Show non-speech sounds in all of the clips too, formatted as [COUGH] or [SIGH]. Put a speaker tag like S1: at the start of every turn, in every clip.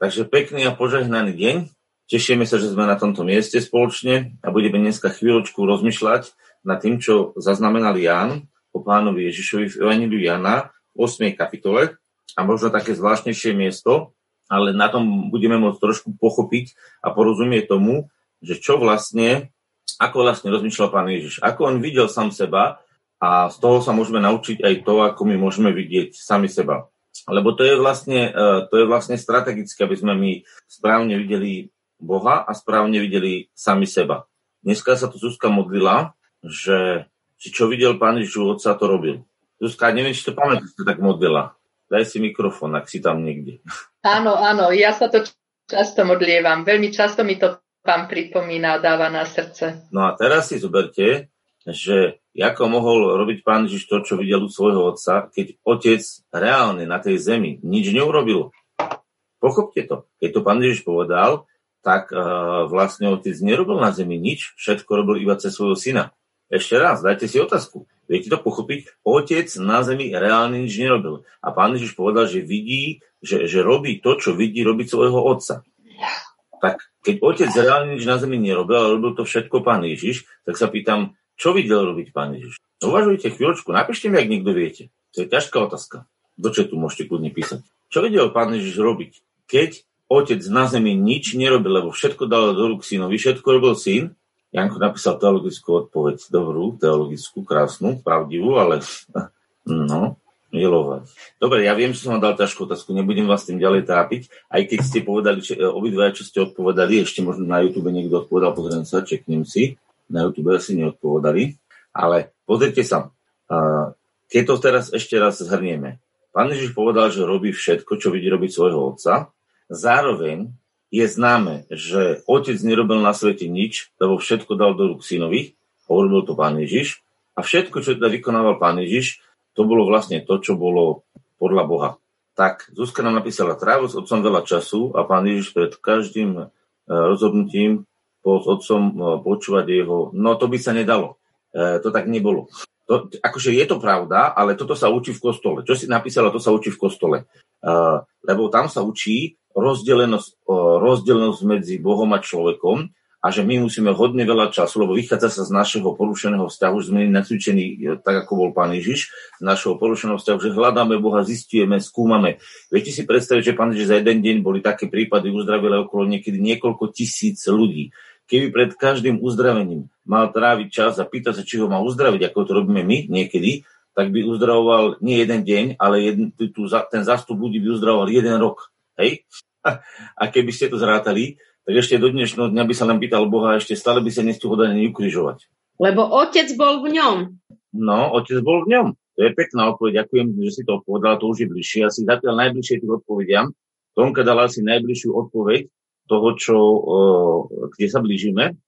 S1: Takže pekný a požehnaný deň. Tešíme sa, že sme na tomto mieste spoločne a budeme dneska chvíľočku rozmýšľať nad tým, čo zaznamenal Ján o pánovi Ježišovi v Evangeliu Jana v 8. kapitole a možno také zvláštnejšie miesto, ale na tom budeme môcť trošku pochopiť a porozumieť tomu, že čo vlastne, ako vlastne rozmýšľal pán Ježiš, ako on videl sám seba a z toho sa môžeme naučiť aj to, ako my môžeme vidieť sami seba. Lebo to je vlastne, e, to je vlastne strategické, aby sme my správne videli Boha a správne videli sami seba. Dneska sa tu Zuzka modlila, že či čo videl pán Ježiš Otca, to robil. Zuzka, neviem, či to pamätáš, tak modlila. Daj si mikrofón, ak si tam niekde.
S2: Áno, áno, ja sa to často modlievam. Veľmi často mi to pán pripomína a dáva na srdce.
S1: No a teraz si zoberte, že ako mohol robiť pán Ježiš to, čo videl u svojho otca, keď otec reálne na tej zemi nič neurobil. Pochopte to. Keď to pán Ježiš povedal, tak uh, vlastne otec nerobil na zemi nič, všetko robil iba cez svojho syna. Ešte raz, dajte si otázku. Viete to pochopiť? Otec na zemi reálne nič nerobil. A pán Ježiš povedal, že vidí, že, že robí to, čo vidí robiť svojho otca. Tak keď otec reálne nič na zemi nerobil, ale robil to všetko pán Ježiš, tak sa pýtam, čo videl robiť pán Ježiš? Uvažujte chvíľočku, napíšte mi, ak niekto viete. To je ťažká otázka. Do tu môžete kľudne písať. Čo videl pán Ježiš robiť? Keď otec na zemi nič nerobil, lebo všetko dal do rúk synovi, všetko robil syn, Janko napísal teologickú odpoveď, dobrú, teologickú, krásnu, pravdivú, ale [LAUGHS] no, milovať. Dobre, ja viem, že som vám dal ťažkú otázku, nebudem vás tým ďalej trápiť, aj keď ste povedali, že, obidva, čo ste odpovedali, ešte možno na YouTube niekto odpovedal, pozriem sa, čeknem si na YouTube asi neodpovedali. Ale pozrite sa, keď to teraz ešte raz zhrnieme. Pán Ježiš povedal, že robí všetko, čo vidí robiť svojho otca. Zároveň je známe, že otec nerobil na svete nič, lebo všetko dal do rúk synovi, hovoril to pán Ježiš. A všetko, čo teda vykonával pán Ježiš, to bolo vlastne to, čo bolo podľa Boha. Tak Zuzka nám napísala, trávil s otcom veľa času a pán Ježiš pred každým e, rozhodnutím bol s otcom e, počúvať jeho, no to by sa nedalo. E, to tak nebolo. To, akože je to pravda, ale toto sa učí v kostole. Čo si napísala, to sa učí v kostole. E, lebo tam sa učí rozdelenosť, e, rozdelenosť medzi Bohom a človekom a že my musíme hodne veľa času, lebo vychádza sa z našeho porušeného vzťahu, že sme nacvičení, e, tak ako bol pán Ježiš, z našeho porušeného vzťahu, že hľadáme Boha, zistujeme, skúmame. Viete si predstaviť, že pán Ježiš za jeden deň boli také prípady, uzdravili okolo niekedy niekoľko tisíc ľudí keby pred každým uzdravením mal tráviť čas a pýtať sa, či ho má uzdraviť, ako to robíme my niekedy, tak by uzdravoval nie jeden deň, ale jeden, tu, ten zástup ľudí by uzdravoval jeden rok. Hej? [LAUGHS] A keby ste to zrátali, tak ešte do dnešného dňa by sa len pýtal Boha, ešte stále by sa nestúhodali ukrižovať.
S2: Lebo otec bol v ňom.
S1: No, otec bol v ňom. To je pekná odpoveď. Ďakujem, že si to odpovedala, to už je bližšie. Asi zatiaľ najbližšie tým odpovediam. Tonka dala si najbližšiu odpoveď, toho, čo, kde sa blížime.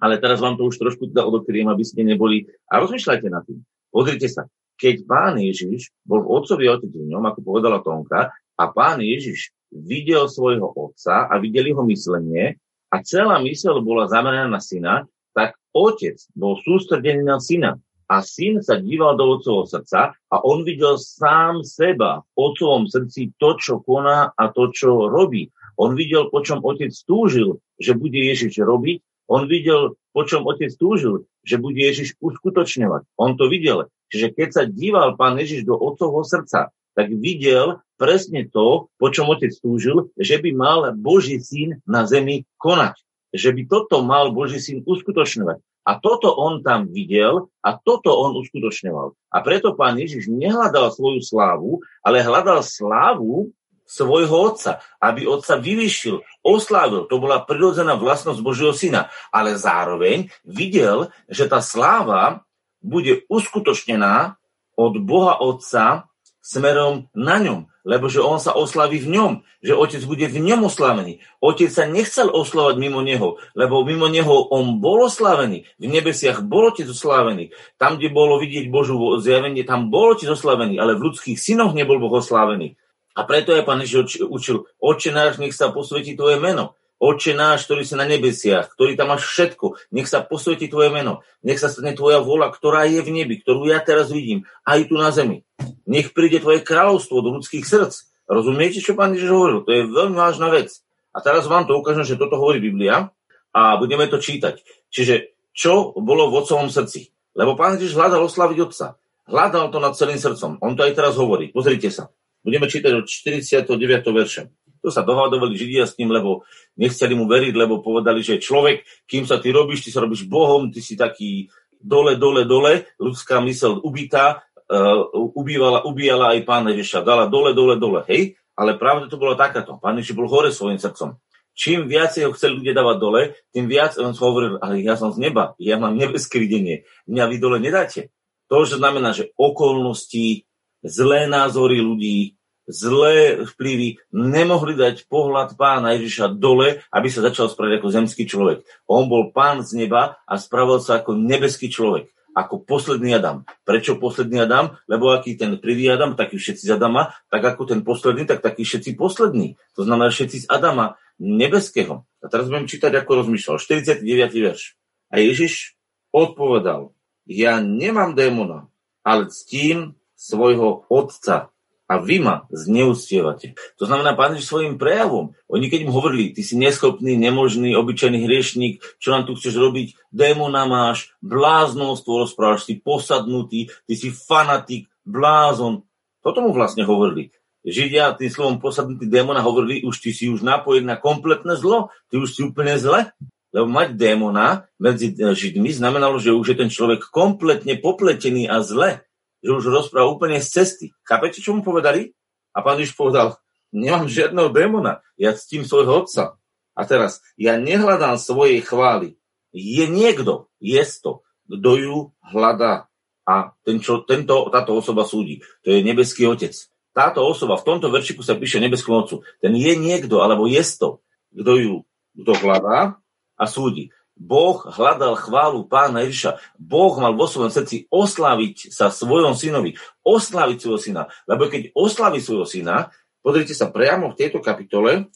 S1: Ale teraz vám to už trošku teda odokriem, aby ste neboli... A rozmýšľajte nad tým. Pozrite sa. Keď pán Ježiš bol v otcovi otec v ňom, ako povedala Tonka, a pán Ježiš videl svojho otca a videl jeho myslenie a celá mysel bola zameraná na syna, tak otec bol sústredený na syna. A syn sa díval do otcovho srdca a on videl sám seba v otcovom srdci to, čo koná a to, čo robí. On videl, po čom otec túžil, že bude Ježiš robiť. On videl, po čom otec túžil, že bude Ježiš uskutočňovať. On to videl. Čiže keď sa díval pán Ježiš do otcovho srdca, tak videl presne to, po čom otec túžil, že by mal Boží syn na zemi konať. Že by toto mal Boží syn uskutočňovať. A toto on tam videl a toto on uskutočňoval. A preto pán Ježiš nehľadal svoju slávu, ale hľadal slávu svojho otca, aby otca vyvyšil, oslávil. To bola prirodzená vlastnosť Božieho syna. Ale zároveň videl, že tá sláva bude uskutočnená od Boha Otca smerom na ňom, lebo že on sa oslaví v ňom, že otec bude v ňom oslavený. Otec sa nechcel oslavať mimo neho, lebo mimo neho on bol oslavený. V nebesiach bol otec oslavený. Tam, kde bolo vidieť Božú zjavenie, tam bol otec oslavený, ale v ľudských synoch nebol Boh oslavený. A preto je pán Ježiš učil, oče náš, nech sa posvetí tvoje meno. Oče náš, ktorý si na nebesiach, ktorý tam máš všetko, nech sa posvetí tvoje meno, nech sa stane tvoja vola, ktorá je v nebi, ktorú ja teraz vidím, aj tu na zemi. Nech príde tvoje kráľovstvo do ľudských srdc, Rozumiete, čo pán Ježiš hovoril? To je veľmi vážna vec. A teraz vám to ukážem, že toto hovorí Biblia a budeme to čítať. Čiže čo bolo v otcovom srdci? Lebo pán Ježiš hľadal oslaviť otca. Hľadal to nad celým srdcom. On to aj teraz hovorí. Pozrite sa. Budeme čítať od 49. verša. To sa dohadovali Židia s ním, lebo nechceli mu veriť, lebo povedali, že človek, kým sa ty robíš, ty sa robíš Bohom, ty si taký dole, dole, dole, ľudská mysel ubitá, uh, ubývala, ubíjala aj pána Ježiša, dala dole, dole, dole, hej? Ale pravda to bola takáto. Pán Ježiš bol hore svojim srdcom. Čím viacej ho chceli ľudia dávať dole, tým viac on hovoril, ale ja som z neba, ja mám [LAUGHS] nebeské videnie, mňa vy dole nedáte. To, že znamená, že okolnosti, zlé názory ľudí, zlé vplyvy nemohli dať pohľad pána Ježiša dole, aby sa začal spraviť ako zemský človek. On bol pán z neba a spravil sa ako nebeský človek, ako posledný Adam. Prečo posledný Adam? Lebo aký ten prvý Adam, taký všetci z Adama, tak ako ten posledný, tak taký všetci poslední. To znamená všetci z Adama, nebeského. A teraz budem čítať, ako rozmýšľal. 49. verš. A Ježiš odpovedal, ja nemám démona, ale ctím svojho otca a vy ma zneustievate. To znamená, pán Ježiš svojim prejavom, oni keď mu hovorili, ty si neschopný, nemožný, obyčajný hriešník, čo nám tu chceš robiť, démona máš, bláznostvo rozprávaš, si posadnutý, ty si fanatik, blázon. Toto mu vlastne hovorili. Židia tým slovom posadnutý démona hovorili, už ty si už napojený na kompletné zlo, ty už si úplne zle. Lebo mať démona medzi Židmi znamenalo, že už je ten človek kompletne popletený a zle že už rozpráva úplne z cesty. Chápete, čo mu povedali? A pán Ježiš povedal, nemám žiadneho démona, ja ctím svojho otca. A teraz, ja nehľadám svojej chvály. Je niekto, je to, kto ju hľadá. A ten, čo, tento, táto osoba súdi. To je nebeský otec. Táto osoba, v tomto veršiku sa píše nebeskému otcu. Ten je niekto, alebo je to, kto ju kto hľadá a súdi. Boh hľadal chválu pána Ježiša. Boh mal vo svojom srdci oslaviť sa svojom synovi. Oslaviť svojho syna. Lebo keď oslaví svojho syna, pozrite sa priamo v tejto kapitole,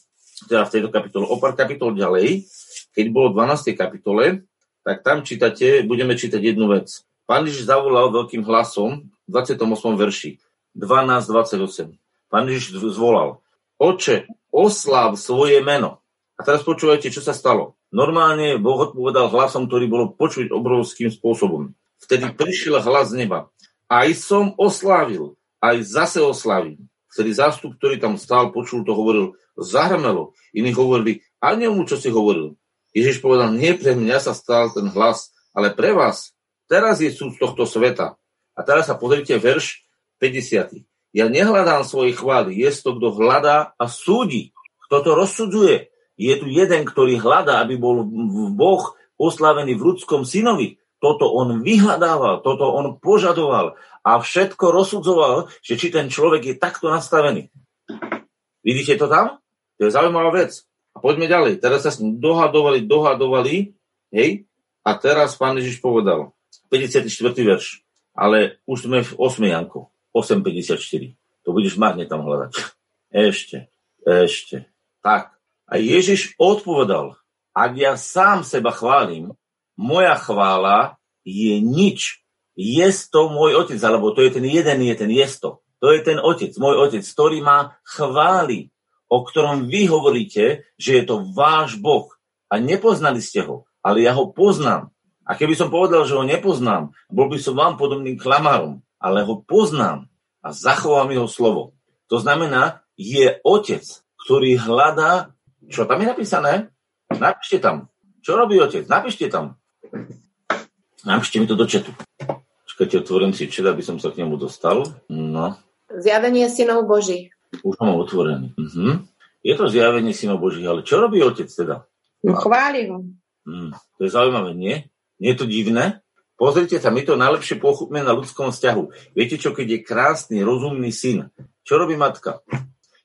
S1: teda v tejto kapitole, o pár kapitol ďalej, keď bolo v 12. kapitole, tak tam čítate, budeme čítať jednu vec. Pán Ježiš zavolal veľkým hlasom v 28. verši 12.28. Pán Ježiš zvolal, Oče, oslav svoje meno. A teraz počúvajte, čo sa stalo. Normálne Boh odpovedal hlasom, ktorý bolo počuť obrovským spôsobom. Vtedy prišiel hlas z neba. Aj som oslávil, aj zase oslavím. Vtedy zástup, ktorý tam stál, počul to, hovoril, zahrmelo. Iní hovorili, a nemu, čo si hovoril. Ježiš povedal, nie pre mňa sa stal ten hlas, ale pre vás. Teraz je súd tohto sveta. A teraz sa pozrite verš 50. Ja nehľadám svoje chvály, je to, kto hľadá a súdi. Kto to rozsudzuje? Je tu jeden, ktorý hľadá, aby bol Boh oslavený v ľudskom synovi. Toto on vyhľadával, toto on požadoval a všetko rozsudzoval, že či ten človek je takto nastavený. Vidíte to tam? To je zaujímavá vec. A poďme ďalej. Teraz sa dohadovali, dohadovali, hej, a teraz pán Ježiš povedal, 54. verš, ale už sme v 8. Janko, 8.54. To budeš marne tam hľadať. Ešte, ešte. Tak, a Ježiš odpovedal, ak ja sám seba chválim, moja chvála je nič. Je to môj otec, alebo to je ten jeden, je ten jesto. To je ten otec, môj otec, ktorý ma chváli, o ktorom vy hovoríte, že je to váš Boh. A nepoznali ste ho, ale ja ho poznám. A keby som povedal, že ho nepoznám, bol by som vám podobným klamárom, ale ho poznám a zachovám jeho slovo. To znamená, je otec, ktorý hľadá čo tam je napísané? Napíšte tam. Čo robí otec? Napíšte tam. Napíšte mi to do četu. Čakajte, otvorím si čet, aby som sa k nemu dostal. No.
S3: Zjavenie synov Boží.
S1: Už mám otvorený. Uh-huh. Je to zjavenie synov Boží, ale čo robí otec teda?
S3: No, chváli ho.
S1: Hmm, to je zaujímavé, nie? Nie je to divné? Pozrite sa, my to najlepšie pochopíme na ľudskom vzťahu. Viete čo, keď je krásny, rozumný syn, čo robí matka?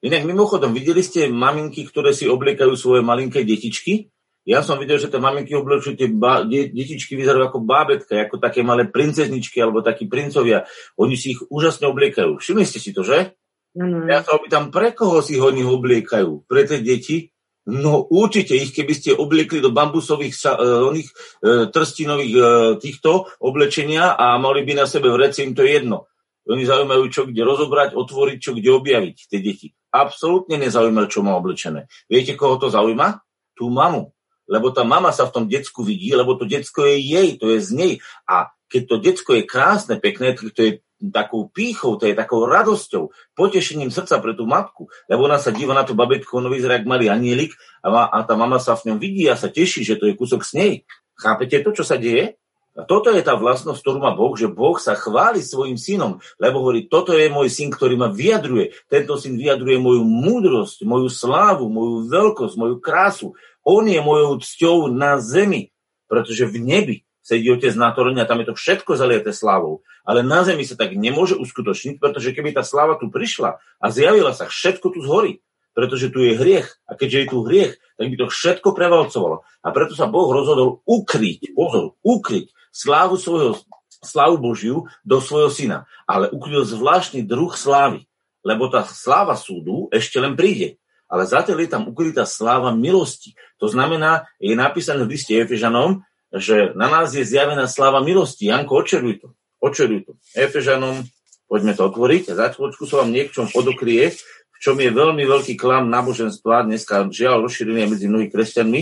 S1: Inak mimochodom, videli ste maminky, ktoré si obliekajú svoje malinké detičky? Ja som videl, že tie maminky oblečujú tie ba- detičky vyzerajú ako bábetka, ako také malé princezničky alebo takí princovia. Oni si ich úžasne obliekajú. Všimli ste si to, že? Mm. Ja sa opýtam, pre koho si ho oni obliekajú? Pre tie deti? No určite ich, keby ste obliekli do bambusových uh, oných, uh, trstinových uh, týchto oblečenia a mali by na sebe vreci, im to jedno. Oni zaujímajú, čo kde rozobrať, otvoriť, čo kde objaviť, tie deti. Absolútne nezaujíma, čo má oblečené. Viete, koho to zaujíma? Tú mamu. Lebo tá mama sa v tom decku vidí, lebo to decko je jej, to je z nej. A keď to decko je krásne, pekné, to je takou pýchou, to je takou radosťou, potešením srdca pre tú matku, lebo ona sa díva na to babetko, ono vyzerá jak malý anielik a, ma, a tá mama sa v ňom vidí a sa teší, že to je kúsok s nej. Chápete to, čo sa deje? A toto je tá vlastnosť, ktorú má Boh, že Boh sa chváli svojim synom, lebo hovorí, toto je môj syn, ktorý ma vyjadruje. Tento syn vyjadruje moju múdrosť, moju slávu, moju veľkosť, moju krásu. On je mojou cťou na zemi, pretože v nebi sedí otec na a tam je to všetko zalieté slávou. Ale na zemi sa tak nemôže uskutočniť, pretože keby tá sláva tu prišla a zjavila sa, všetko tu zhorí pretože tu je hriech. A keďže je tu hriech, tak by to všetko prevalcovalo. A preto sa Boh rozhodol ukryť, pozor, ukryť slávu svojho, slávu Božiu do svojho syna. Ale ukryl zvláštny druh slávy, lebo tá sláva súdu ešte len príde. Ale zatiaľ je tam ukrytá sláva milosti. To znamená, je napísané v liste Efežanom, že na nás je zjavená sláva milosti. Janko, očeruj to. Očeruj to. Efežanom, poďme to otvoriť za chvíľočku sa vám niekčom odokrie, v čom je veľmi veľký klam náboženstva, dneska žiaľ rozšírený medzi mnohými kresťanmi,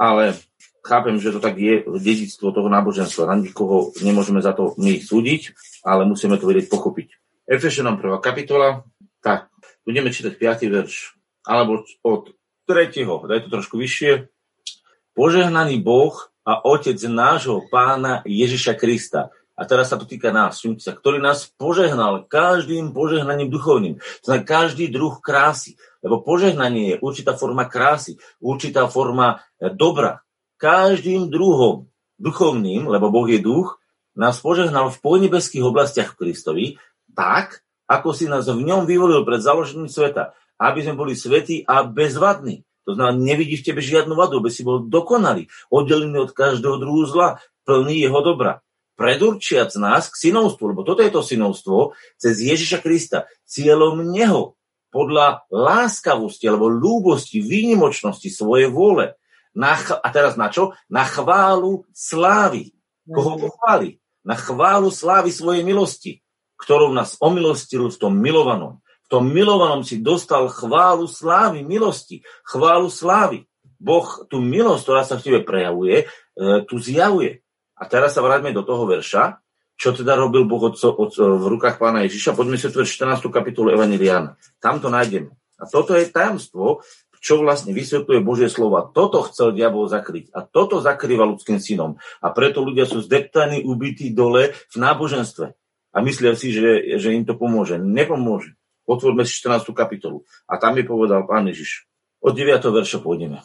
S1: ale chápem, že to tak je dedictvo toho náboženstva. Na nikoho nemôžeme za to my súdiť, ale musíme to vedieť pochopiť. Efešanom prvá kapitola, tak, budeme čítať 5. verš, alebo od 3. daj to trošku vyššie. Požehnaný Boh a Otec nášho pána Ježiša Krista. A teraz sa to týka nás, sa, ktorý nás požehnal každým požehnaním duchovným. To znamená každý druh krásy. Lebo požehnanie je určitá forma krásy, určitá forma dobra, každým druhom duchovným, lebo Boh je duch, nás požehnal v podnebeských oblastiach Kristovi, tak, ako si nás v ňom vyvolil pred založením sveta, aby sme boli svetí a bezvadní. To znamená, nevidí v tebe žiadnu vadu, aby si bol dokonalý, oddelený od každého druhu zla, plný jeho dobra. Predurčiac nás k synovstvu, lebo toto je to synovstvo, cez Ježiša Krista, cieľom Neho, podľa láskavosti alebo lúbosti, výnimočnosti svojej vôle, na, a teraz na čo? Na chválu slávy. Koho pochváli? Na chválu slávy svojej milosti, ktorou nás omilostil v tom milovanom. V tom milovanom si dostal chválu slávy, milosti, chválu slávy. Boh tú milosť, ktorá sa v tebe prejavuje, e, tu zjavuje. A teraz sa vráťme do toho verša, čo teda robil Boh od, od, v rukách pána Ježiša. Poďme si otvoriť 14. kapitolu Evangeliána. Tam to nájdeme. A toto je tajomstvo, čo vlastne vysvetľuje Božie slova. Toto chcel diabol zakryť a toto zakrýva ľudským synom. A preto ľudia sú zdeptaní, ubití dole v náboženstve. A myslia si, že, že im to pomôže. Nepomôže. Otvorme si 14. kapitolu. A tam mi povedal pán Ježiš. Od 9. verša pôjdeme.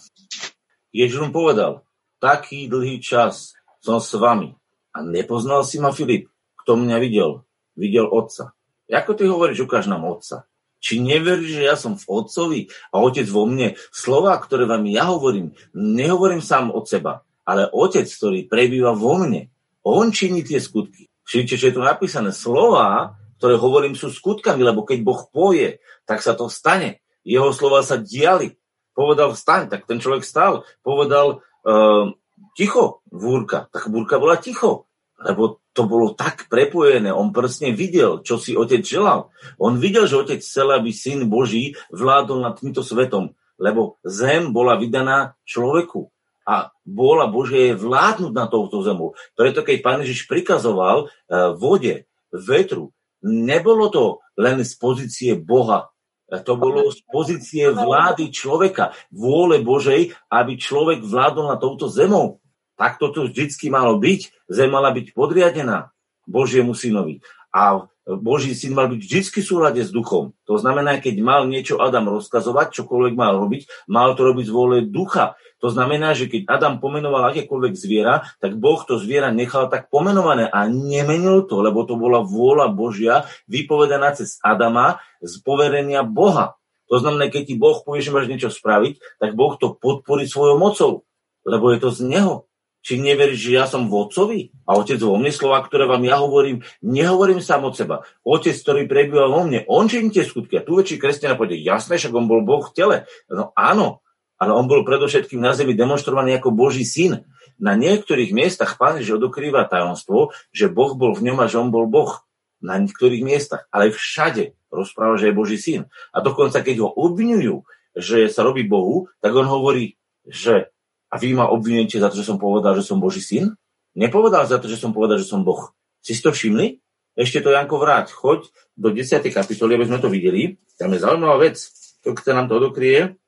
S1: Ježiš mu povedal, taký dlhý čas som s vami. A nepoznal si ma Filip, kto mňa videl. Videl otca. Ako ty hovoríš, ukáž nám otca. Či neveríš, že ja som v Otcovi a Otec vo mne? Slova, ktoré vám ja hovorím, nehovorím sám od seba, ale Otec, ktorý prebýva vo mne. On činí tie skutky. Všimte, že je tu napísané slova, ktoré hovorím, sú skutkami, lebo keď Boh poje, tak sa to stane. Jeho slova sa diali. Povedal vstaň, tak ten človek stal. Povedal uh, ticho, búrka, tak búrka bola ticho. Lebo to bolo tak prepojené. On presne videl, čo si otec želal. On videl, že otec chcel, aby syn Boží vládol nad týmto svetom, lebo zem bola vydaná človeku a bola Bože vládnuť na touto zemou. Preto keď pán Ježiš prikazoval uh, vode, vetru, nebolo to len z pozície Boha, to bolo z pozície vlády človeka, vôle Božej, aby človek vládol na touto zemou. Tak toto vždycky malo byť. Zem mala byť podriadená Božiemu synovi. A Boží syn mal byť vždy v súlade s duchom. To znamená, keď mal niečo Adam rozkazovať, čokoľvek mal robiť, mal to robiť z vôle ducha. To znamená, že keď Adam pomenoval akékoľvek zviera, tak Boh to zviera nechal tak pomenované a nemenil to, lebo to bola vôľa Božia vypovedaná cez Adama z poverenia Boha. To znamená, keď ti Boh povie, že máš niečo spraviť, tak Boh to podporí svojou mocou, lebo je to z Neho. Či neveríš, že ja som vodcovi a otec vo mne slova, ktoré vám ja hovorím, nehovorím sám od seba. Otec, ktorý prebýva vo mne, on činí tie skutky. A tu väčší kresťania povedia, jasné, však on bol Boh v tele. No áno, ale on bol predovšetkým na zemi demonstrovaný ako Boží syn. Na niektorých miestach pán že odokrýva tajomstvo, že Boh bol v ňom a že on bol Boh. Na niektorých miestach. Ale všade rozpráva, že je Boží syn. A dokonca, keď ho obvinujú, že sa robí Bohu, tak on hovorí, že a vy ma obvinujete za to, že som povedal, že som Boží syn? Nepovedal za to, že som povedal, že som Boh. Si to všimli? Ešte to, Janko, vráť. Choď do 10. kapitoly, aby sme to videli. Tam je zaujímavá vec. To, keď nám to odokrie,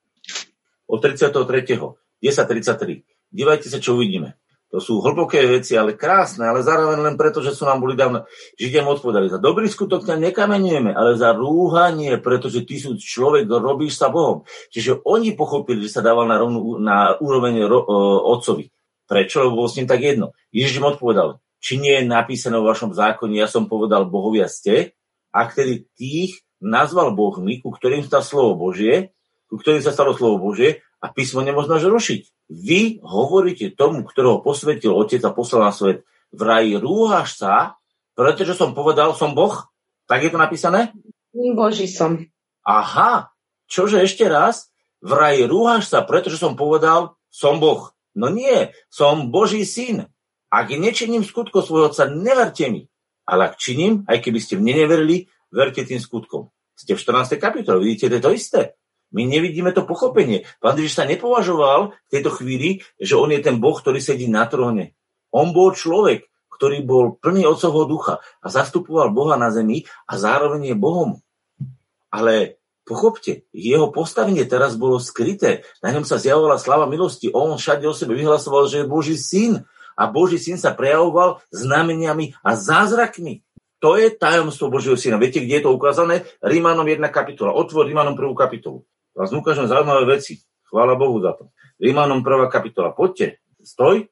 S1: od 33. 10.33. Dívajte sa, čo uvidíme. To sú hlboké veci, ale krásne, ale zároveň len preto, že sú nám boli dávno. Židia odpovedali, za dobrý skutok ťa nekamenujeme, ale za rúhanie, pretože ty sú človek, robíš sa Bohom. Čiže oni pochopili, že sa dával na, rovnú, na úroveň ro, o, otcovi. Prečo? Lebo bolo s ním tak jedno. Ježiš im odpovedal, či nie je napísané vo vašom zákone, ja som povedal bohovia ste, a ktorý tých nazval Bohmi, ku ktorým sa slovo Božie, ku ktorým sa stalo slovo Božie a písmo nemôžno rušiť. Vy hovoríte tomu, ktorého posvetil Otec a poslal na svet, vraj rúhaš sa, pretože som povedal, som Boh? Tak je to napísané?
S3: Boží som.
S1: Aha, čože ešte raz? Vraj rúhaš sa, pretože som povedal, som Boh. No nie, som Boží syn. Ak nečiním skutko svojho otca, neverte mi. Ale ak činím, aj keby ste mne neverili, verte tým skutkom. Ste v 14. kapitole, vidíte, to je to isté. My nevidíme to pochopenie. Pán Ježiš sa nepovažoval v tejto chvíli, že on je ten Boh, ktorý sedí na tróne. On bol človek, ktorý bol plný otcovho ducha a zastupoval Boha na zemi a zároveň je Bohom. Ale pochopte, jeho postavenie teraz bolo skryté. Na ňom sa zjavovala slava milosti. On všade o sebe vyhlasoval, že je Boží syn. A Boží syn sa prejavoval znameniami a zázrakmi. To je tajomstvo Božieho syna. Viete, kde je to ukázané? Rímanom 1 kapitola. Otvor Rímanom 1 kapitolu. Vás ukážem zaujímavé veci. Chvála Bohu za to. Rímanom 1. kapitola. Poďte, stoj.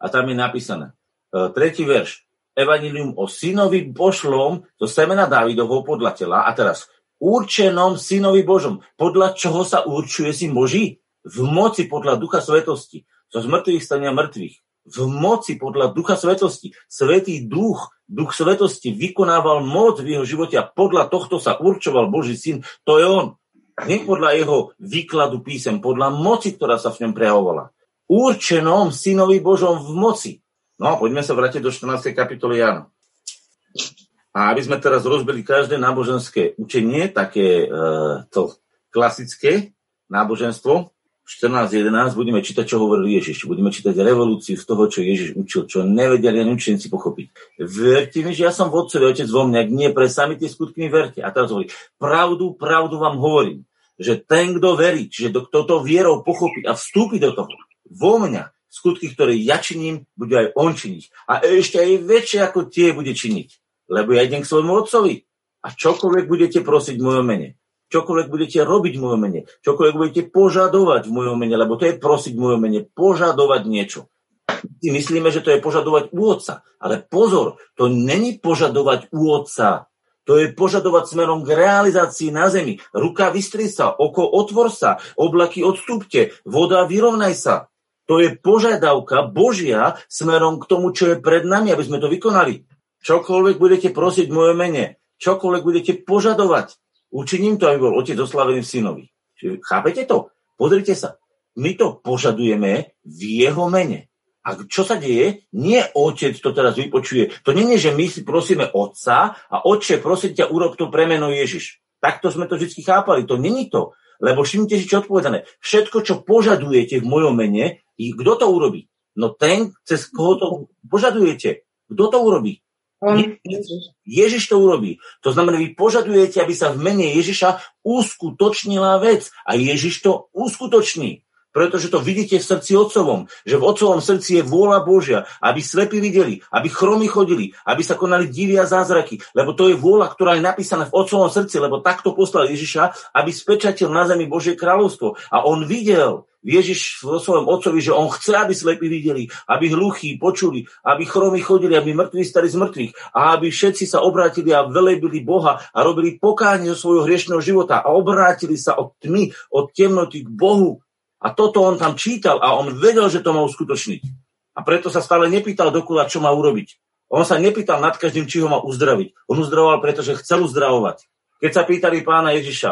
S1: A tam je napísané. E, tretí verš. Evangelium o synovi Božlom zo semena Dávidovho podľa tela. A teraz, určenom synovi Božom. Podľa čoho sa určuje syn Boží? V moci podľa ducha svetosti. Zo zmrtvých stania mŕtvych. V moci podľa ducha svetosti. Svetý duch, duch svetosti vykonával moc v jeho živote a podľa tohto sa určoval Boží syn. To je on. Nie podľa jeho výkladu písem, podľa moci, ktorá sa v ňom prejavovala. Určenom synovi Božom v moci. No poďme sa vrátiť do 14. kapitoly Jana. A aby sme teraz rozbili každé náboženské učenie, také e, to klasické náboženstvo, 14.11 budeme čítať, čo hovoril Ježiš. Budeme čítať revolúciu z toho, čo Ježiš učil, čo nevedeli ani učeníci pochopiť. Verte mi, že ja som vodcový otec vo mňa, nie pre sami tie skutky mi verte. A teraz hovorí, pravdu, pravdu vám hovorím, že ten, kto verí, čiže kto to vierou pochopí a vstúpi do toho, vo mňa, skutky, ktoré ja činím, bude aj on činiť. A ešte aj väčšie ako tie bude činiť. Lebo ja idem k svojmu otcovi. A čokoľvek budete prosiť v mojom mene, čokoľvek budete robiť v mojom mene, čokoľvek budete požadovať v mojom mene, lebo to je prosiť v mojom mene, požadovať niečo. My myslíme, že to je požadovať u otca. Ale pozor, to není požadovať u otca. To je požadovať smerom k realizácii na zemi. Ruka vystri sa, oko otvor sa, oblaky odstúpte, voda vyrovnaj sa. To je požiadavka Božia smerom k tomu, čo je pred nami, aby sme to vykonali. Čokoľvek budete prosiť v mojom mene, čokoľvek budete požadovať, Učiním to, aby bol otec oslavený v synovi. Čiže, chápete to? Pozrite sa. My to požadujeme v jeho mene. A čo sa deje? Nie otec to teraz vypočuje. To nie je, že my si prosíme otca a otče, prosím ťa, urob to premeno Ježiš. Takto sme to vždy chápali. To není to. Lebo všimnite si, čo odpovedané. Všetko, čo požadujete v mojom mene, kto to urobí? No ten, cez koho to požadujete. Kto to urobí? Ježiš. Ježiš to urobí. To znamená, vy požadujete, aby sa v mene Ježiša uskutočnila vec. A Ježiš to uskutoční. Pretože to vidíte v srdci Otcovom, že v Otcovom srdci je vôľa Božia, aby slepí videli, aby chromy chodili, aby sa konali divia zázraky, lebo to je vôľa, ktorá je napísaná v Otcovom srdci, lebo takto poslal Ježiša, aby spečatil na zemi Božie kráľovstvo. A on videl, Ježiš vo svojom otcovi, že on chce, aby slepí videli, aby hluchí počuli, aby chromy chodili, aby mŕtvi stali z mŕtvych a aby všetci sa obrátili a velebili Boha a robili pokánie zo svojho hriešného života a obrátili sa od tmy, od temnoty k Bohu. A toto on tam čítal a on vedel, že to má uskutočniť. A preto sa stále nepýtal dokola, čo má urobiť. On sa nepýtal nad každým, či ho má uzdraviť. On uzdravoval, pretože chcel uzdravovať. Keď sa pýtali pána Ježiša,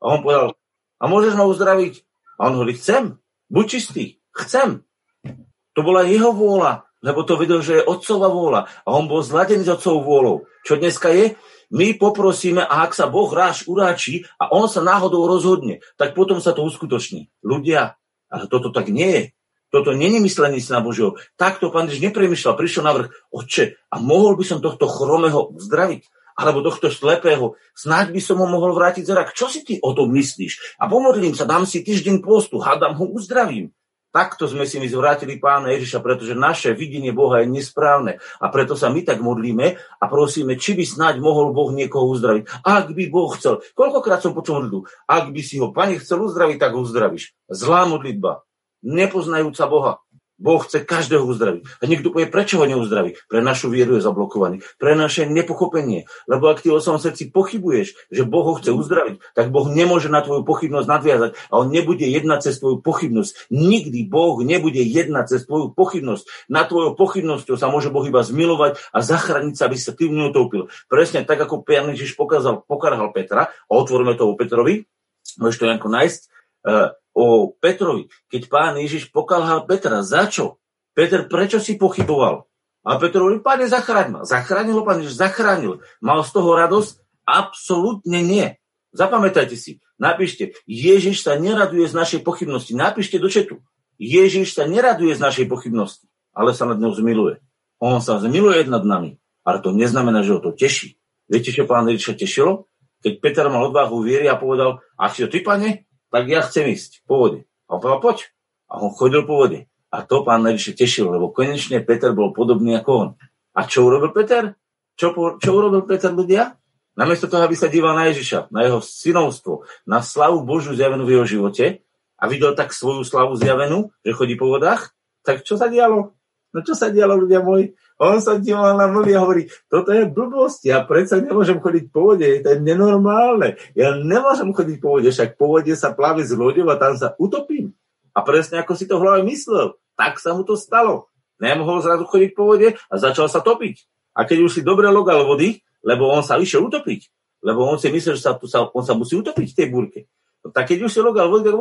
S1: a on povedal, a môžeš ma uzdraviť? On hovorí, chcem, buď čistý, chcem. To bola jeho vôľa, lebo to vedel, že je otcová vôľa. A on bol zladený s otcovou vôľou. Čo dneska je? My poprosíme a ak sa Boh ráš uráči a on sa náhodou rozhodne, tak potom sa to uskutoční. Ľudia, ale toto tak nie je. Toto není myslenie na Božieho. Takto pán Ježiš nepremýšľal, prišiel na vrch, oče, a mohol by som tohto chromého uzdraviť? Alebo tohto slepého, snáď by som ho mohol vrátiť zrak. Čo si ty o tom myslíš? A pomodlím sa, dám si týždeň postu, hádam ho uzdravím. Takto sme si my zvrátili pána Ježiša, pretože naše videnie Boha je nesprávne. A preto sa my tak modlíme a prosíme, či by snáď mohol Boh niekoho uzdraviť. Ak by Boh chcel. Koľkokrát som počul modlitbu. Ak by si ho, pane, chcel uzdraviť, tak ho uzdravíš. Zlá modlitba. Nepoznajúca Boha. Boh chce každého uzdraviť. A niekto povie, prečo ho neuzdraví? Pre našu vieru je zablokovaný. Pre naše nepochopenie. Lebo ak ty o svojom srdci pochybuješ, že Boh ho chce uzdraviť, tak Boh nemôže na tvoju pochybnosť nadviazať. A on nebude jednať cez tvoju pochybnosť. Nikdy Boh nebude jednať cez tvoju pochybnosť. Na tvojou pochybnosťou sa môže Boh iba zmilovať a zachrániť sa, aby sa ty neutopil. Presne tak, ako Pán Ježiš pokázal, pokarhal Petra, a otvoríme to o Petrovi, môžeš to nejako nájsť, uh, o Petrovi, keď pán Ježiš pokalhal Petra. Za čo? Peter, prečo si pochyboval? A Petr hovorí, pane, zachráň ma. Zachránil ho pán Ježiš, zachránil. Mal z toho radosť? Absolútne nie. Zapamätajte si, napíšte, Ježiš sa neraduje z našej pochybnosti. Napíšte do četu. Ježiš sa neraduje z našej pochybnosti, ale sa nad ňou zmiluje. On sa zmiluje nad nami, ale to neznamená, že ho to teší. Viete, čo pán Ježiša tešilo? Keď Peter mal odvahu viery a povedal, a to ty, pane? Tak ja chcem ísť po vode. A on povedal, poď. A on chodil po vode. A to pán najvyššie tešil, lebo konečne Peter bol podobný ako on. A čo urobil Peter? Čo, čo urobil Peter ľudia? Namiesto toho, aby sa díval na Ježiša, na jeho synovstvo, na slavu Božiu zjavenú v jeho živote a videl tak svoju slavu zjavenú, že chodí po vodách, tak čo sa dialo? No čo sa dialo, ľudia moji? On sa díval na vlny a hovorí, toto je blbosť, ja predsa nemôžem chodiť po vode, to je nenormálne. Ja nemôžem chodiť po vode, však po vode sa plaví z loďou a tam sa utopím. A presne ako si to v hlave myslel, tak sa mu to stalo. Nemohol zrazu chodiť po vode a začal sa topiť. A keď už si dobre logal vody, lebo on sa išiel utopiť, lebo on si myslel, že sa, tu sa, on sa musí utopiť v tej búrke. No, tak keď už si logal vody, tak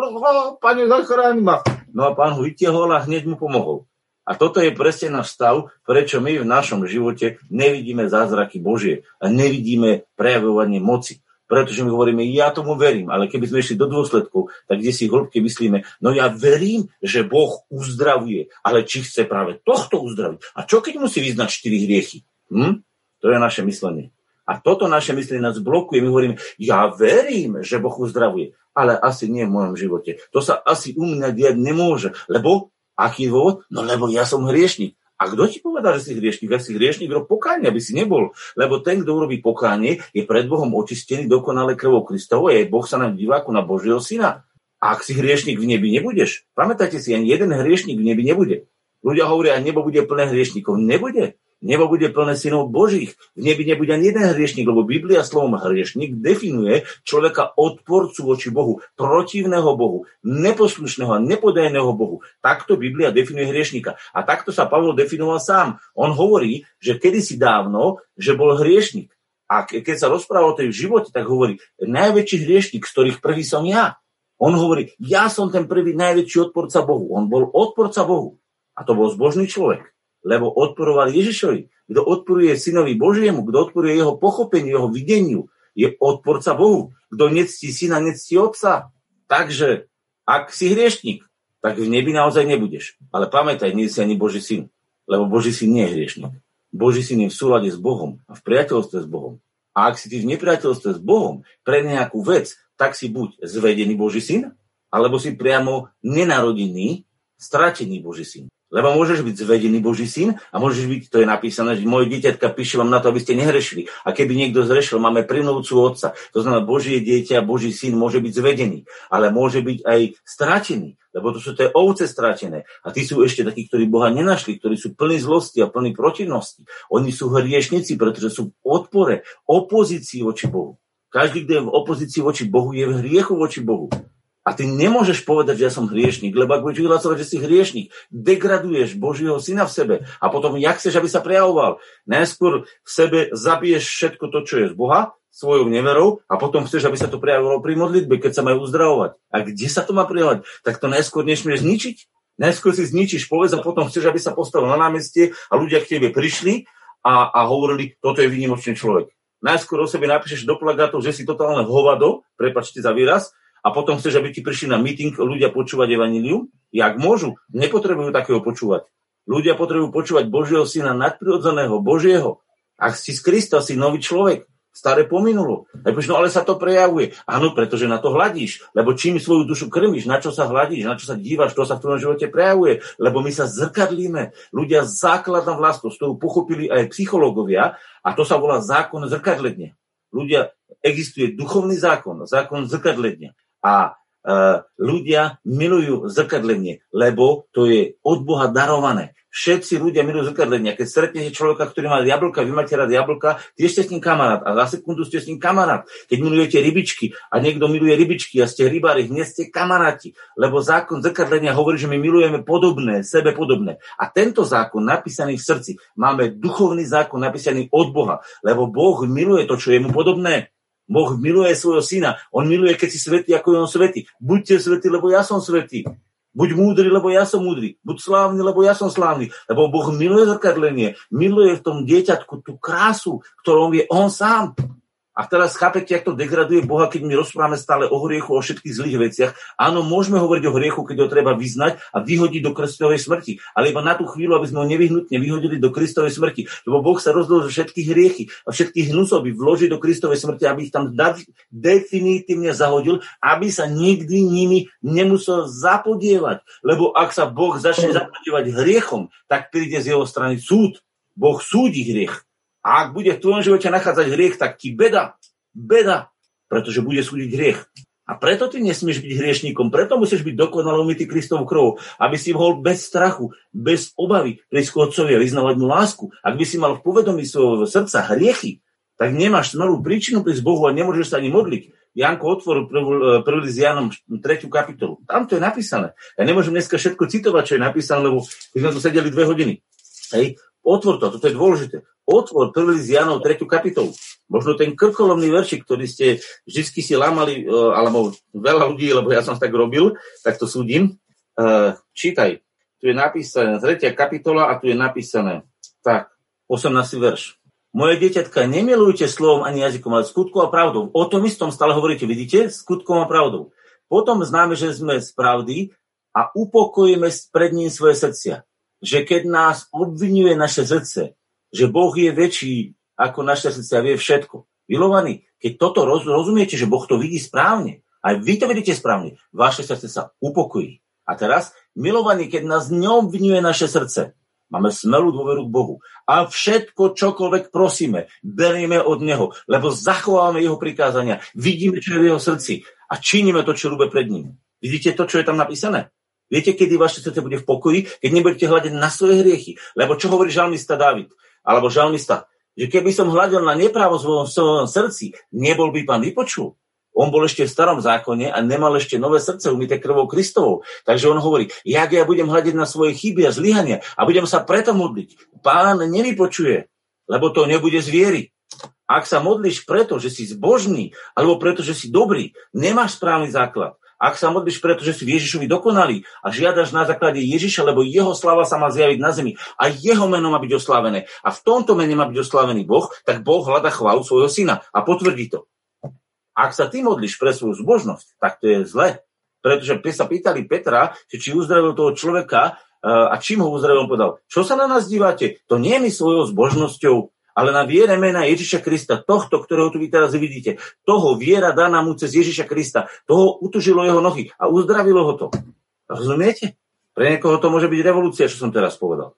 S1: pane, zachráň ma. No a pán ho vytiahol a hneď mu pomohol. A toto je presne náš stav, prečo my v našom živote nevidíme zázraky Božie a nevidíme prejavovanie moci. Pretože my hovoríme, ja tomu verím, ale keby sme išli do dôsledkov, tak kde si hĺbke myslíme, no ja verím, že Boh uzdravuje, ale či chce práve tohto uzdraviť? A čo keď musí vyznať štyri hriechy? Hm? To je naše myslenie. A toto naše myslenie nás blokuje. My hovoríme, ja verím, že Boh uzdravuje, ale asi nie v mojom živote. To sa asi u mňa diať nemôže, lebo Aký dôvod? No lebo ja som hriešnik. A kto ti povedal, že si hriešnik? Ak si hriešnik, rob pokánie, aby si nebol. Lebo ten, kto urobí pokánie, je pred Bohom očistený dokonale krvou Kristovou, je Boh sa nám divá ako na Božieho syna. A ak si hriešnik v nebi nebudeš, pamätajte si, ani jeden hriešnik v nebi nebude. Ľudia hovoria, nebo bude plné hriešnikov. Nebude. Nebo bude plné synov Božích. V nebi nebude ani jeden hriešnik, lebo Biblia slovom hriešnik definuje človeka odporcu voči Bohu, protivného Bohu, neposlušného a nepodajného Bohu. Takto Biblia definuje hriešnika. A takto sa Pavol definoval sám. On hovorí, že kedysi dávno, že bol hriešnik. A keď sa rozpráva o tej živote, tak hovorí, najväčší hriešnik, z ktorých prvý som ja. On hovorí, ja som ten prvý najväčší odporca Bohu. On bol odporca Bohu. A to bol zbožný človek lebo odporoval Ježišovi. Kto odporuje synovi Božiemu, kto odporuje jeho pochopeniu, jeho videniu, je odporca Bohu. Kto nectí syna, nectí otca. Takže, ak si hriešnik, tak v nebi naozaj nebudeš. Ale pamätaj, nie si ani Boží syn. Lebo Boží syn nie je hriešnik. Boží syn je v súlade s Bohom a v priateľstve s Bohom. A ak si ty v nepriateľstve s Bohom pre nejakú vec, tak si buď zvedený Boží syn, alebo si priamo nenarodený, stratený Boží syn. Lebo môžeš byť zvedený Boží syn a môžeš byť, to je napísané, že môj dieťatka píše vám na to, aby ste nehrešili. A keby niekto zrešil, máme prinúcu otca. To znamená, Božie dieťa, Boží syn môže byť zvedený, ale môže byť aj stratený, lebo to sú tie ovce stratené. A tí sú ešte takí, ktorí Boha nenašli, ktorí sú plní zlosti a plní protivnosti. Oni sú hriešnici, pretože sú v odpore, opozícii voči Bohu. Každý, kto je v opozícii voči Bohu, je v hriechu voči Bohu. A ty nemôžeš povedať, že ja som hriešnik, lebo ak budeš vyhlasovať, že si hriešnik, degraduješ Božieho syna v sebe a potom jak chceš, aby sa prejavoval? Najskôr v sebe zabiješ všetko to, čo je z Boha, svojou neverou a potom chceš, aby sa to prejavovalo pri modlitbe, keď sa majú uzdravovať. A kde sa to má prejavovať? Tak to najskôr nesmieš zničiť. Najskôr si zničíš povedz a potom chceš, aby sa postavil na námestie a ľudia k tebe prišli a, a hovorili, toto je výnimočný človek. Najskôr o sebe napíšeš do plagátu, že si totálne hovado, prepačte za výraz, a potom chceš, aby ti prišli na meeting ľudia počúvať evanílium? Jak môžu? Nepotrebujú takého počúvať. Ľudia potrebujú počúvať Božieho syna nadprirodzeného, Božieho. Ak si z Krista, si nový človek. Staré pominulo. no ale sa to prejavuje. Áno, pretože na to hľadíš. Lebo čím svoju dušu krmíš, na čo sa hľadíš, na čo sa dívaš, to sa v tvojom živote prejavuje. Lebo my sa zrkadlíme. Ľudia základná vlastnosť, ktorú pochopili aj psychológovia, a to sa volá zákon zrkadledne. Ľudia, existuje duchovný zákon, zákon zrkadledne. A e, ľudia milujú zrkadlenie, lebo to je od Boha darované. Všetci ľudia milujú zrkadlenie. Keď stretnete človeka, ktorý má jablka, vy máte rád jablka, tie ste s ním kamarát a za sekundu ste s ním kamarát. Keď milujete rybičky a niekto miluje rybičky a ste rybári, hneď ste kamaráti. Lebo zákon zrkadlenia hovorí, že my milujeme podobné, sebe podobné. A tento zákon napísaný v srdci, máme duchovný zákon napísaný od Boha, lebo Boh miluje to, čo je mu podobné. Boh miluje svojho syna. On miluje, keď si svetý, ako je on svetý. Buďte svetí, lebo ja som svetý. Buď múdry, lebo ja som múdry. Buď slávny, lebo ja som slávny. Lebo Boh miluje zrkadlenie. Miluje v tom dieťatku tú krásu, ktorou je on sám. A teraz chápete, jak to degraduje Boha, keď my rozprávame stále o hriechu, o všetkých zlých veciach. Áno, môžeme hovoriť o hriechu, keď ho treba vyznať a vyhodiť do Kristovej smrti. Ale iba na tú chvíľu, aby sme ho nevyhnutne vyhodili do Kristovej smrti. Lebo Boh sa rozhodol, že všetky hriechy a všetkých hnusoby vloží do Kristovej smrti, aby ich tam definitívne zahodil, aby sa nikdy nimi nemusel zapodievať. Lebo ak sa Boh začne zapodievať hriechom, tak príde z jeho strany súd. Boh súdi hriech. A ak bude v tvojom živote nachádzať hriech, tak ti beda, beda, pretože bude súdiť hriech. A preto ty nesmieš byť hriešníkom, preto musíš byť dokonale umytý Kristovou krvou, aby si mohol bez strachu, bez obavy prísť k Otcovi a vyznávať mu lásku. Ak by si mal v povedomí svojho srdca hriechy, tak nemáš smelú príčinu prísť Bohu a nemôžeš sa ani modliť. Janko otvoril prvý list Janom 3. kapitolu. Tam to je napísané. Ja nemôžem dneska všetko citovať, čo je napísané, lebo my sme tu sedeli dve hodiny. Hej. Otvor to, toto je dôležité. Otvor prvý z Janov 3. kapitolu. Možno ten krkolomný veršik, ktorý ste vždy si lámali, e, alebo veľa ľudí, lebo ja som tak robil, tak to súdim. E, čítaj. Tu je napísané 3. kapitola a tu je napísané tak, 18. verš. Moje dieťatka, nemilujte slovom ani jazykom, ale skutkom a pravdou. O tom istom stále hovoríte, vidíte? Skutkom a pravdou. Potom známe, že sme z pravdy a upokojíme pred ním svoje srdcia že keď nás obvinuje naše srdce, že Boh je väčší ako naše srdce a vie všetko. Milovaní, keď toto roz, rozumiete, že Boh to vidí správne, aj vy to vidíte správne, vaše srdce sa upokojí. A teraz, milovaní, keď nás neobvinuje naše srdce, máme smelú dôveru k Bohu. A všetko, čokoľvek prosíme, berieme od Neho, lebo zachováme Jeho prikázania, vidíme, čo je v Jeho srdci a činíme to, čo ľúbe pred ním. Vidíte to, čo je tam napísané? Viete, kedy vaše srdce bude v pokoji? Keď nebudete hľadať na svoje hriechy. Lebo čo hovorí žalmista David? Alebo žalmista? Že keby som hľadil na neprávo v svojom srdci, nebol by pán vypočul. On bol ešte v starom zákone a nemal ešte nové srdce umité krvou Kristovou. Takže on hovorí, jak ja budem hľadiť na svoje chyby a zlyhania a budem sa preto modliť. Pán nevypočuje, lebo to nebude z viery. Ak sa modlíš preto, že si zbožný, alebo preto, že si dobrý, nemáš správny základ, ak sa modlíš preto, že si Ježišovi dokonalý a žiadaš na základe Ježiša, lebo jeho slava sa má zjaviť na zemi a jeho meno má byť oslávené a v tomto mene má byť oslávený Boh, tak Boh hľada chválu svojho syna a potvrdí to. Ak sa ty modlíš pre svoju zbožnosť, tak to je zle. Pretože sa pýtali Petra, či uzdravil toho človeka eh, a čím ho uzdravil, on povedal, čo sa na nás dívate? To nie je mi svojou zbožnosťou, ale na viere mena Ježiša Krista, tohto, ktorého tu vy teraz vidíte, toho viera daná mu cez Ježiša Krista, toho utužilo jeho nohy a uzdravilo ho to. Rozumiete? Pre niekoho to môže byť revolúcia, čo som teraz povedal.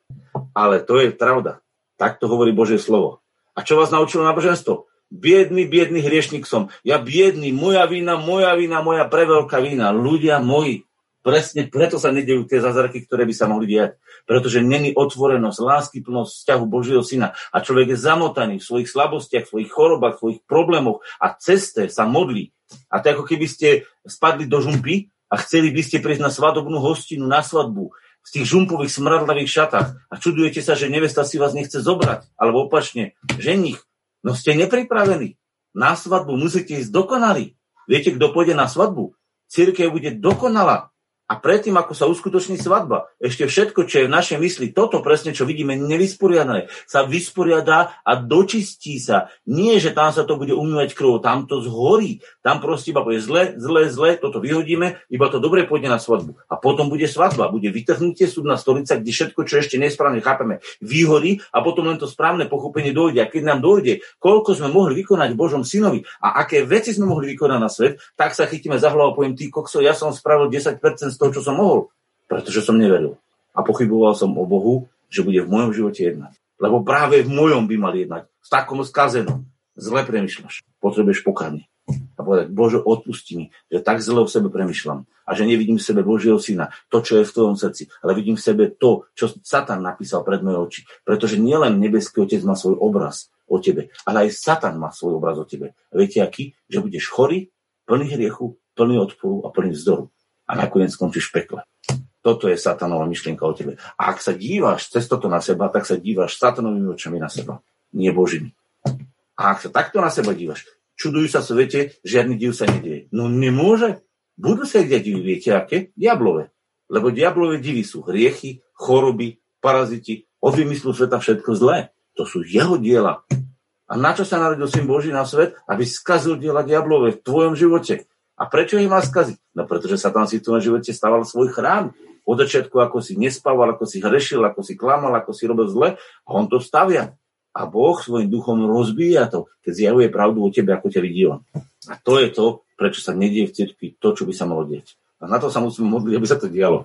S1: Ale to je pravda. Tak to hovorí Božie slovo. A čo vás naučilo náboženstvo? Biedný, biedný hriešnik som. Ja biedný, moja vina, moja vina, moja preveľká vina. Ľudia moji, presne preto sa nedejú tie zázraky, ktoré by sa mohli diať pretože není otvorenosť, lásky, plnosť vzťahu Božieho syna a človek je zamotaný v svojich slabostiach, v svojich chorobách, v svojich problémoch a ceste sa modlí. A to ako keby ste spadli do žumpy a chceli by ste prísť na svadobnú hostinu, na svadbu, v tých žumpových smradlavých šatách a čudujete sa, že nevesta si vás nechce zobrať, alebo opačne, ženich, no ste nepripravení. Na svadbu musíte ísť dokonalí. Viete, kto pôjde na svadbu? Církev bude dokonalá. A predtým, ako sa uskutoční svadba, ešte všetko, čo je v našej mysli, toto presne, čo vidíme, nevysporiadané, sa vysporiadá a dočistí sa. Nie, že tam sa to bude umývať krvou, tam to zhorí. Tam proste iba bude zle, zle, zle, toto vyhodíme, iba to dobre pôjde na svadbu. A potom bude svadba, bude vytrhnutie súdna stolica, kde všetko, čo ešte nesprávne chápeme, vyhorí a potom len to správne pochopenie dojde. A keď nám dojde, koľko sme mohli vykonať Božom synovi a aké veci sme mohli vykonať na svet, tak sa chytíme za hlavu a poviem, ty kokso, ja som spravil 10% z toho, čo som mohol, pretože som neveril. A pochyboval som o Bohu, že bude v mojom živote jednať. Lebo práve v mojom by mal jednať. S takom skazenom. Zle premyšľaš. Potrebuješ pokarne. A povedať, Bože, odpusti mi, že tak zle o sebe premyšľam. A že nevidím v sebe Božieho syna, to, čo je v tvojom srdci, ale vidím v sebe to, čo Satan napísal pred moje oči. Pretože nielen nebeský otec má svoj obraz o tebe, ale aj Satan má svoj obraz o tebe. A viete aký? Že budeš chorý, plný hriechu, plný odporu a plný vzdoru a nakoniec skončíš v pekle. Toto je satanová myšlienka o tebe. A ak sa díváš cez toto na seba, tak sa díváš satanovými očami na seba, nie Božími. A ak sa takto na seba dívaš, čudujú sa svete, žiadny div sa nedieje. No nemôže. Budú sa diať divy, viete aké? Diablové. Lebo diablové divy sú hriechy, choroby, paraziti, od vymyslu sveta všetko zlé. To sú jeho diela. A na čo sa narodil syn Boží na svet? Aby skazil diela diablové v tvojom živote. A prečo ich má skaziť? No pretože sa tam si v tvojom živote stával svoj chrám. Od začiatku, ako si nespával, ako si hrešil, ako si klamal, ako si robil zle, a on to stavia. A Boh svojim duchom rozbíja to, keď zjavuje pravdu o tebe, ako ťa vidí on. A to je to, prečo sa nedie v cirkvi to, čo by sa malo dieť. A na to sa musíme modliť, aby sa to dialo.